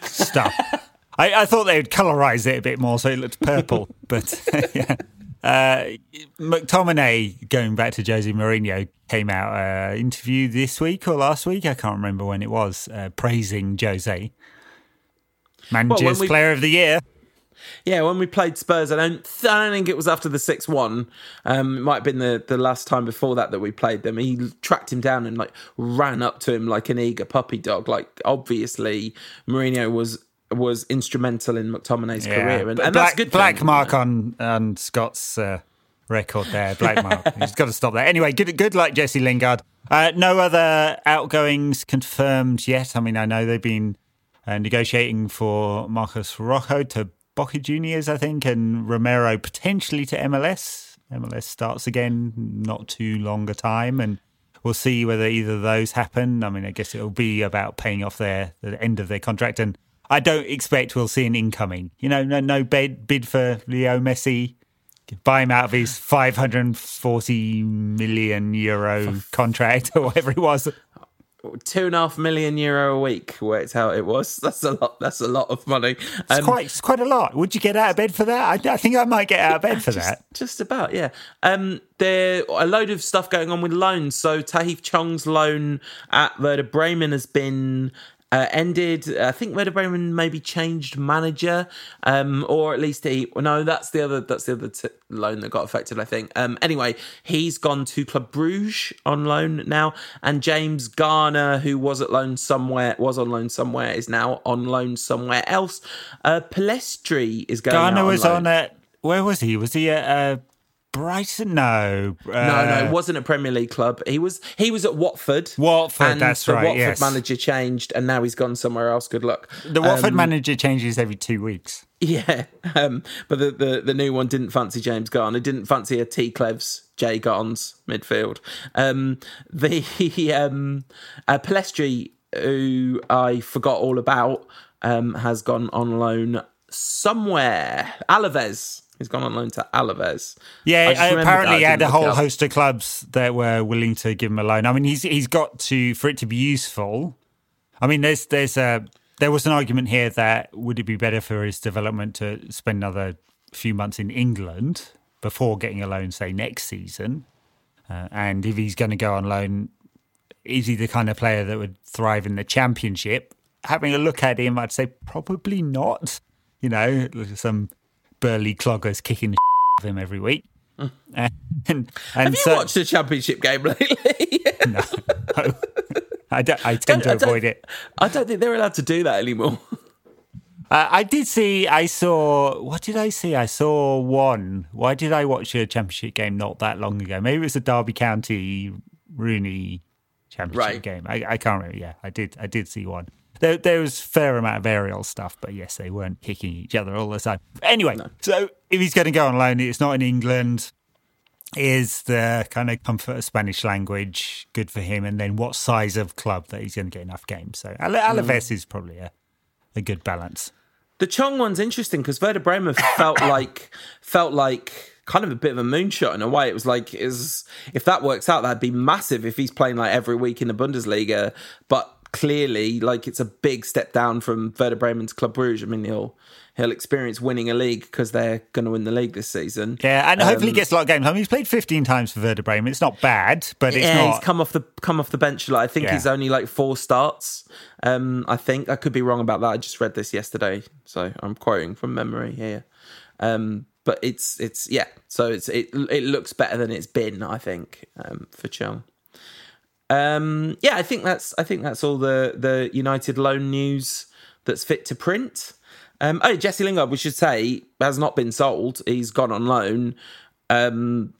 Speaker 2: stuff. I, I thought they would colorise it a bit more so it looked purple, but yeah. Uh, McTominay, going back to Jose Mourinho, came out uh, interview this week or last week. I can't remember when it was, uh, praising Jose. Managers
Speaker 1: Well, we-
Speaker 2: Player of the Year.
Speaker 1: Yeah, when we played Spurs, I don't, I don't think it was after the six one. Um, it might have been the, the last time before that that we played them. He tracked him down and like ran up to him like an eager puppy dog. Like obviously, Mourinho was was instrumental in McTominay's career, and, and
Speaker 2: black,
Speaker 1: that's good.
Speaker 2: Black
Speaker 1: him,
Speaker 2: mark on on Scott's uh, record there. Black mark. He's got to stop that. Anyway, good good luck, Jesse Lingard. Uh, no other outgoings confirmed yet. I mean, I know they've been uh, negotiating for Marcos Rojo to Boca Juniors, I think, and Romero potentially to MLS. MLS starts again not too long a time, and we'll see whether either of those happen. I mean, I guess it'll be about paying off their the end of their contract, and I don't expect we'll see an incoming. You know, no no bid bid for Leo Messi. Buy him out of his 540 million euro contract or whatever it was.
Speaker 1: two and a half million euro a week worked out it was. That's a lot. That's a lot of money.
Speaker 2: It's
Speaker 1: Um,
Speaker 2: quite, it's quite a lot. Would you get out of bed for that? I, I think I might get out of bed for that.
Speaker 1: Just about, yeah. Um, there a load of stuff going on with loans. So Tahith Chong's loan at Werder Bremen has been uh, ended. I think Werder Bremen maybe changed manager, um, or at least he. Well, no, that's the other. That's the other t- loan that got affected. I think. Um, anyway, he's gone to Club Bruges on loan now, and James Garner, who was at loan somewhere, was on loan somewhere, is now on loan somewhere else. Uh, Pellistri is going.
Speaker 2: Garner
Speaker 1: out
Speaker 2: was
Speaker 1: loan.
Speaker 2: on at, where was he? Was he at uh, Brighton? No. Uh,
Speaker 1: No, no, it wasn't a Premier League club. He was he was at Watford.
Speaker 2: Watford,
Speaker 1: and
Speaker 2: that's
Speaker 1: the
Speaker 2: right,
Speaker 1: Watford
Speaker 2: yes.
Speaker 1: manager changed, and now he's gone somewhere else. Good luck.
Speaker 2: The Watford
Speaker 1: Um,
Speaker 2: manager changes every two weeks.
Speaker 1: Yeah, um, but the, the the new one didn't fancy James Garner. Didn't fancy a T Clevs Jay Gons midfield. Um, the um, uh, Pellistri, who I forgot all about, um, has gone on loan somewhere. Alaves. He's gone on loan to Alaves.
Speaker 2: Yeah, apparently he had a whole host of clubs that were willing to give him a loan. I mean, he's he's got to for it to be useful. I mean, there's there's a there was an argument here that would it be better for his development to spend another few months in England before getting a loan, say next season, uh, and if he's going to go on loan, is he the kind of player that would thrive in the championship? Having a look at him, I'd say probably not. You know, some burly cloggers kicking the of him every week. and and
Speaker 1: Have you
Speaker 2: so,
Speaker 1: watched a championship game lately?
Speaker 2: no, I, don't, I tend to
Speaker 1: don't-
Speaker 2: avoid it.
Speaker 1: I don't think they're allowed to do that anymore.
Speaker 2: Uh, I did see. I saw. What did I see? I saw one. Why did I watch a championship game not that long ago? Maybe it was a Derby County Rooney championship
Speaker 1: Right.
Speaker 2: game. I, I can't remember. Yeah, I did. I did see one. There, there was fair amount of aerial stuff, but yes, they weren't kicking each other all the time. Anyway, so if he's going to go on loan, it's not in England. Is the kind of comfort of Spanish language good for him? And then what size of club that he's going to get enough games? So Ale- hmm. Alaves is probably a, a good balance.
Speaker 1: The Chong one's interesting because Werder Bremen felt like felt like kind of a bit of a moonshot in a way. It was like is if that works out, that'd be massive if he's playing like every week in the Bundesliga. But clearly, like it's a big step down from Werder Bremen to Club Brugge. I mean, he'll he'll experience winning a league because they're going to win the league this season.
Speaker 2: Yeah, and hopefully he gets a lot of games. I mean, he's played 15 times for Werder Bremen. It's not bad, but it's
Speaker 1: yeah,
Speaker 2: not.
Speaker 1: he's come off the come off the bench. Like, I think
Speaker 2: Yeah.
Speaker 1: he's only like four starts. Um, I think I could be wrong about that. I just read this yesterday, so I'm quoting from memory here. Um, but it's it's yeah. So it's it it looks better than it's been. I think um, for Chong. Um, yeah, I think that's I think that's all the the United loan news that's fit to print. Um, oh, Jesse Lingard, we should say, has not been sold. He's gone on loan. Um,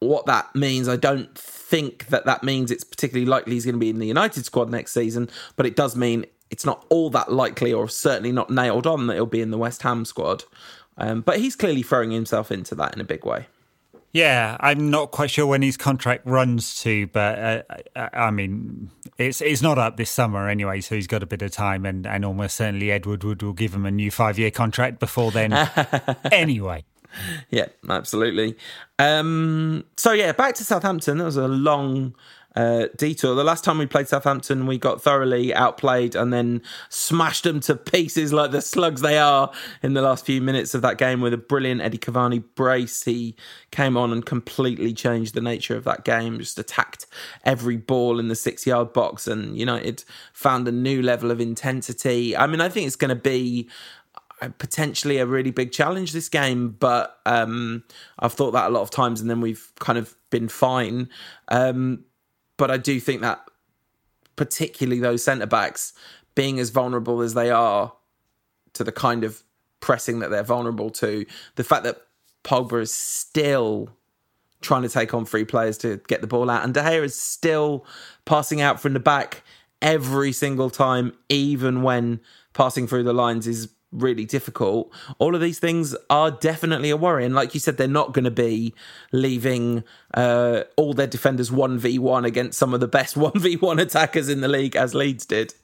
Speaker 1: what that means, I don't think that that means it's particularly likely he's going to be in the United squad next season, but it does mean it's not all that likely, or certainly not nailed on, that he'll be in the West Ham squad. Um, but he's clearly throwing himself into that in a big way.
Speaker 2: Yeah, I'm not quite sure when his contract runs to, but uh, I, I mean, it's it's not up this summer anyway, so he's got a bit of time, and, and almost certainly Ed Woodward will give him a new five year contract before then. anyway,
Speaker 1: Yeah, absolutely. Um, so yeah, back to Southampton. That was a long, uh, detour. The last time we played Southampton, we got thoroughly outplayed and then smashed them to pieces like the slugs they are in the last few minutes of that game with a brilliant Eddie Cavani brace. He came on and completely changed the nature of that game, just attacked every ball in the six yard box, and United found a new level of intensity. I mean, I think it's going to be potentially a really big challenge this game, but um, I've thought that a lot of times, and then we've kind of been fine. Um, but I do think that particularly those centre backs being as vulnerable as they are to the kind of pressing that they're vulnerable to, the fact that Pogba is still trying to take on free players to get the ball out, and De Gea is still passing out from the back every single time, even when passing through the lines is really difficult. All of these things are definitely a worry. And like you said, they're not going to be leaving uh, all their defenders 1v1 against some of the best 1v1 attackers in the league, as Leeds did.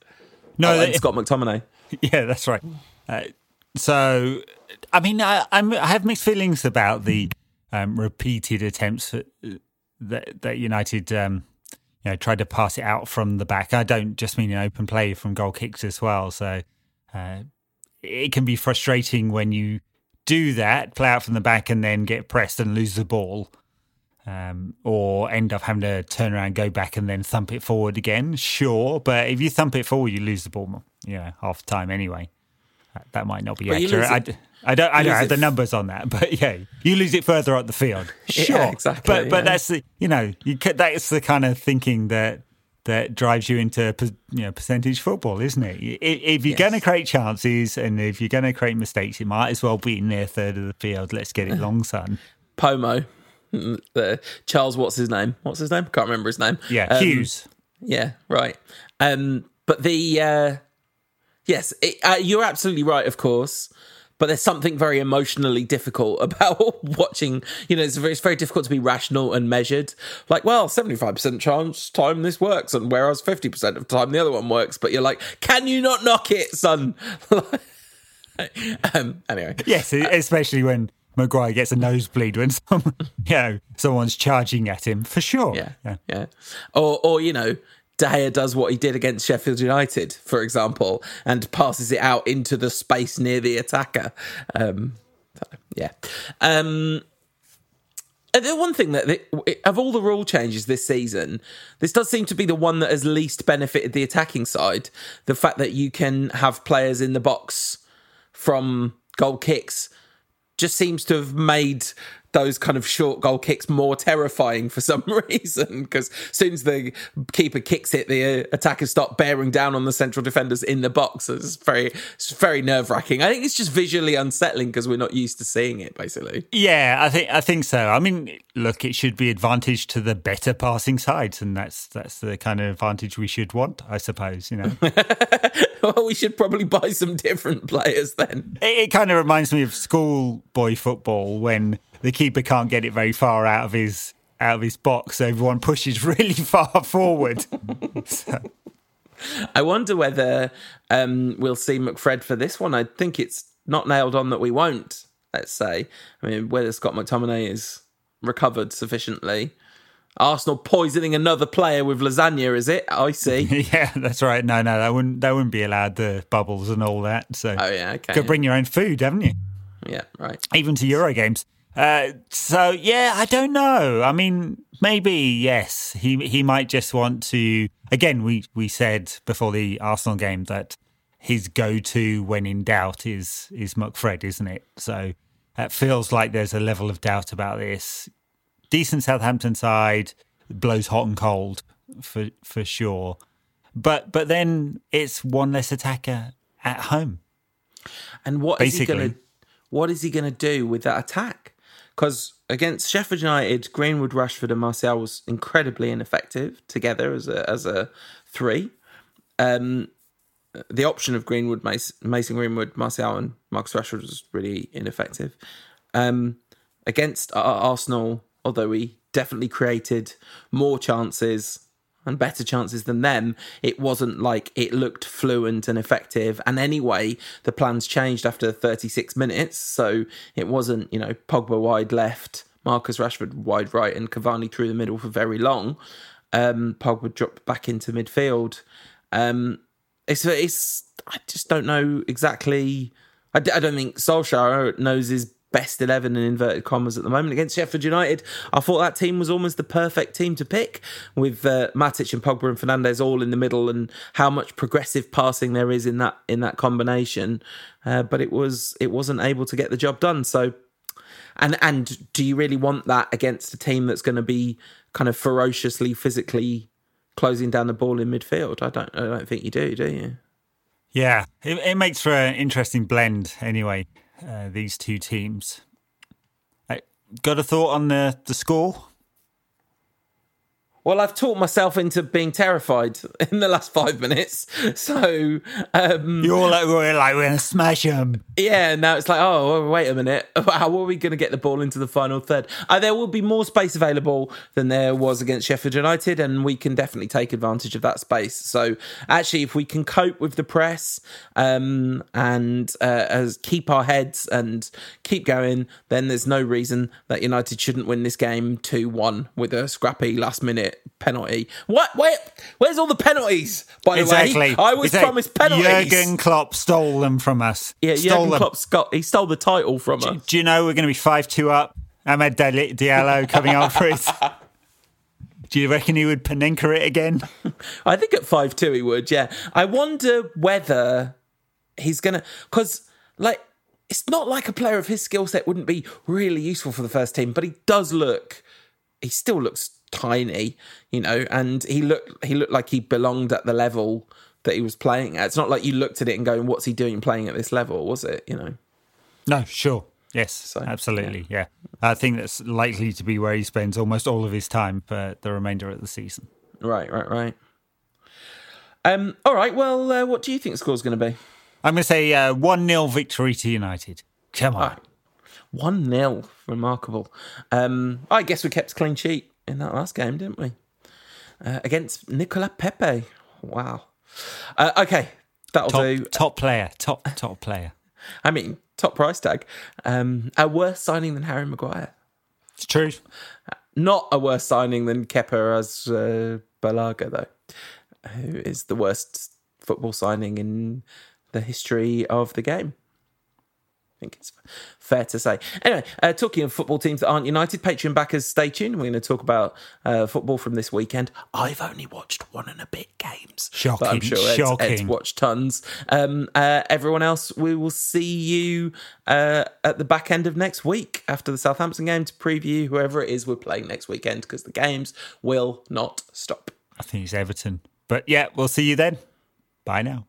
Speaker 1: No, oh, they, Scott McTominay.
Speaker 2: Yeah, that's right. Uh, so, I mean, I, I'm, i have mixed feelings about the um, repeated attempts that, that United. Um, you know, tried to pass it out from the back. I don't just mean in open play from goal kicks as well. So, uh, it can be frustrating when you do that, play out from the back, and then get pressed and lose the ball. Um, or end up having to turn around, go back, and then thump it forward again. Sure, but if you thump it forward, you lose the ball. You know, half the time anyway. That, that might not be but accurate. I, I don't. I don't have the numbers on that, but yeah, you lose it further up the field. Sure,
Speaker 1: yeah, exactly.
Speaker 2: But
Speaker 1: yeah.
Speaker 2: but that's the you know you that's the kind of thinking that that drives you into you know percentage football, isn't it? If you're yes. going to create chances and if you're going to create mistakes, it might as well be in their third of the field. Let's get it long, son.
Speaker 1: Pomo, the Charles, what's his name? What's his name? Can't remember his name.
Speaker 2: Yeah, um, Hughes.
Speaker 1: Yeah, right. Um, but the uh, yes, it, uh, you're absolutely right. Of course, but there's something very emotionally difficult about watching. You know, it's very, it's very difficult to be rational and measured. Like, well, 75% chance time this works, and whereas 50% of time the other one works. But you're like, can you not knock it, son? um, anyway.
Speaker 2: Yes, especially when Maguire gets a nosebleed when some, you know, someone's charging at him, for sure.
Speaker 1: Yeah, yeah. yeah. Or, or, you know, Gea does what he did against Sheffield United, for example, and passes it out into the space near the attacker. Um, yeah. Um, the one thing that of all the rule changes this season, this does seem to be the one that has least benefited the attacking side. The fact that you can have players in the box from goal kicks just seems to have made those kind of short goal kicks more terrifying for some reason because as soon as the keeper kicks it, the uh, attackers start bearing down on the central defenders in the box. It's very, it's very nerve wracking. I think it's just visually unsettling because we're not used to seeing it. Basically,
Speaker 2: yeah, I think I think so. I mean, look, it should be advantage to the better passing sides, and that's that's the kind of advantage we should want, I suppose. You know,
Speaker 1: well, we should probably buy some different players then.
Speaker 2: It, it kind of reminds me of schoolboy football when the keeper can't get it very far out of his out of his box. So everyone pushes really far forward. so.
Speaker 1: I wonder whether um, we'll see McFred for this one. I think it's not nailed on that we won't. Let's say. I mean, whether Scott McTominay is recovered sufficiently. Arsenal poisoning another player with lasagna, is it? I see.
Speaker 2: yeah, that's right. No, no, that wouldn't that wouldn't be allowed. The bubbles and all that. So,
Speaker 1: oh yeah, okay.
Speaker 2: Could bring your own food, haven't you?
Speaker 1: Yeah, right.
Speaker 2: Even to Euro games. Uh, so yeah, I don't know. I mean, maybe yes. He he might just want to. Again, we we said before the Arsenal game that his go-to when in doubt is is McFred, isn't it? So it feels like there's a level of doubt about this. Decent Southampton side blows hot and cold for for sure, but but then it's one less attacker at home.
Speaker 1: And what Basically. is he going to what is he going to do with that attack? Because against Sheffield United, Greenwood, Rashford, and Martial was incredibly ineffective together as a as a three. Um, the option of Greenwood, Mason Greenwood, Martial, and Marcus Rashford was really ineffective. Um, against Arsenal, although we definitely created more chances and better chances than them, it wasn't like it looked fluent and effective. And anyway, the plans changed after 36 minutes. So it wasn't, you know, Pogba wide left, Marcus Rashford wide right, and Cavani through the middle for very long. Um, Pogba dropped back into midfield. Um, it's it's I just don't know exactly. I, don't think Solskjaer knows his best 11 in inverted commas at the moment against Sheffield United. I thought that team was almost the perfect team to pick with uh, Matic and Pogba and Fernandes all in the middle and how much progressive passing there is in that in that combination. Uh, but it was it wasn't able to get the job done. So and and do you really want that against a team that's going to be kind of ferociously physically closing down the ball in midfield? I don't I don't think you do, do you?
Speaker 2: Yeah, it, it makes for an interesting blend anyway. Uh, these two teams. I got a thought on the the score?
Speaker 1: Well, I've talked myself into being terrified in the last five minutes. So um,
Speaker 2: you're like we're like we're gonna smash them.
Speaker 1: Yeah. Now it's like, oh, wait a minute. How are we going to get the ball into the final third? Uh, there will be more space available than there was against Sheffield United, and we can definitely take advantage of that space. So actually, if we can cope with the press um, and uh, as keep our heads and keep going, then there's no reason that United shouldn't win this game two one with a scrappy last minute penalty. What? Where? Where's all the penalties? By
Speaker 2: exactly.
Speaker 1: the way, I was
Speaker 2: exactly.
Speaker 1: promised penalties.
Speaker 2: Jurgen Klopp stole them from us.
Speaker 1: Yeah,
Speaker 2: stole
Speaker 1: Jurgen
Speaker 2: them.
Speaker 1: Klopp got, he stole the title from
Speaker 2: do,
Speaker 1: us.
Speaker 2: Do you know we're going to be five two up? Amad Diallo coming on for it. Do you reckon he would Panenka it again?
Speaker 1: I think at five two he would. Yeah, I wonder whether he's gonna because like it's not like a player of his skill set wouldn't be really useful for the first team, but he does look. He still looks tiny, you know, and he looked he looked like he belonged at the level that he was playing at. It's not like you looked at it and going, "What's he doing playing at this level?" Was it? You know.
Speaker 2: No, sure. Yes, so, absolutely. Yeah. yeah. I think that's likely to be where he spends almost all of his time for the remainder of the season.
Speaker 1: Right, right, right. Um, all right. Well, uh, what do you think the score's going to be?
Speaker 2: I'm going to say uh, 1 0 victory to United. Come on.
Speaker 1: 1 0. Remarkable. Um, I guess we kept a clean sheet in that last game, didn't we? Uh, against Nicola Pepe. Wow. Uh, okay. That'll
Speaker 2: top,
Speaker 1: do.
Speaker 2: Top player. Top, top player.
Speaker 1: I mean, top price tag. Um, a worse signing than Harry Maguire.
Speaker 2: It's true.
Speaker 1: Not a worse signing than Kepa as uh, Balaga, though, who is the worst football signing in the history of the game. I think it's fair to say. Anyway, uh, talking of football teams that aren't united, Patreon backers, stay tuned. We're going to talk about uh, football from this weekend. I've only watched one and a bit games.
Speaker 2: Shocking.
Speaker 1: But I'm sure Ed's,
Speaker 2: Shocking.
Speaker 1: Ed's watched tons. Um, uh, everyone else, we will see you uh, at the back end of next week after the Southampton game to preview whoever it is we're playing next weekend because the games will not stop.
Speaker 2: I think it's Everton. But yeah, we'll see you then. Bye now.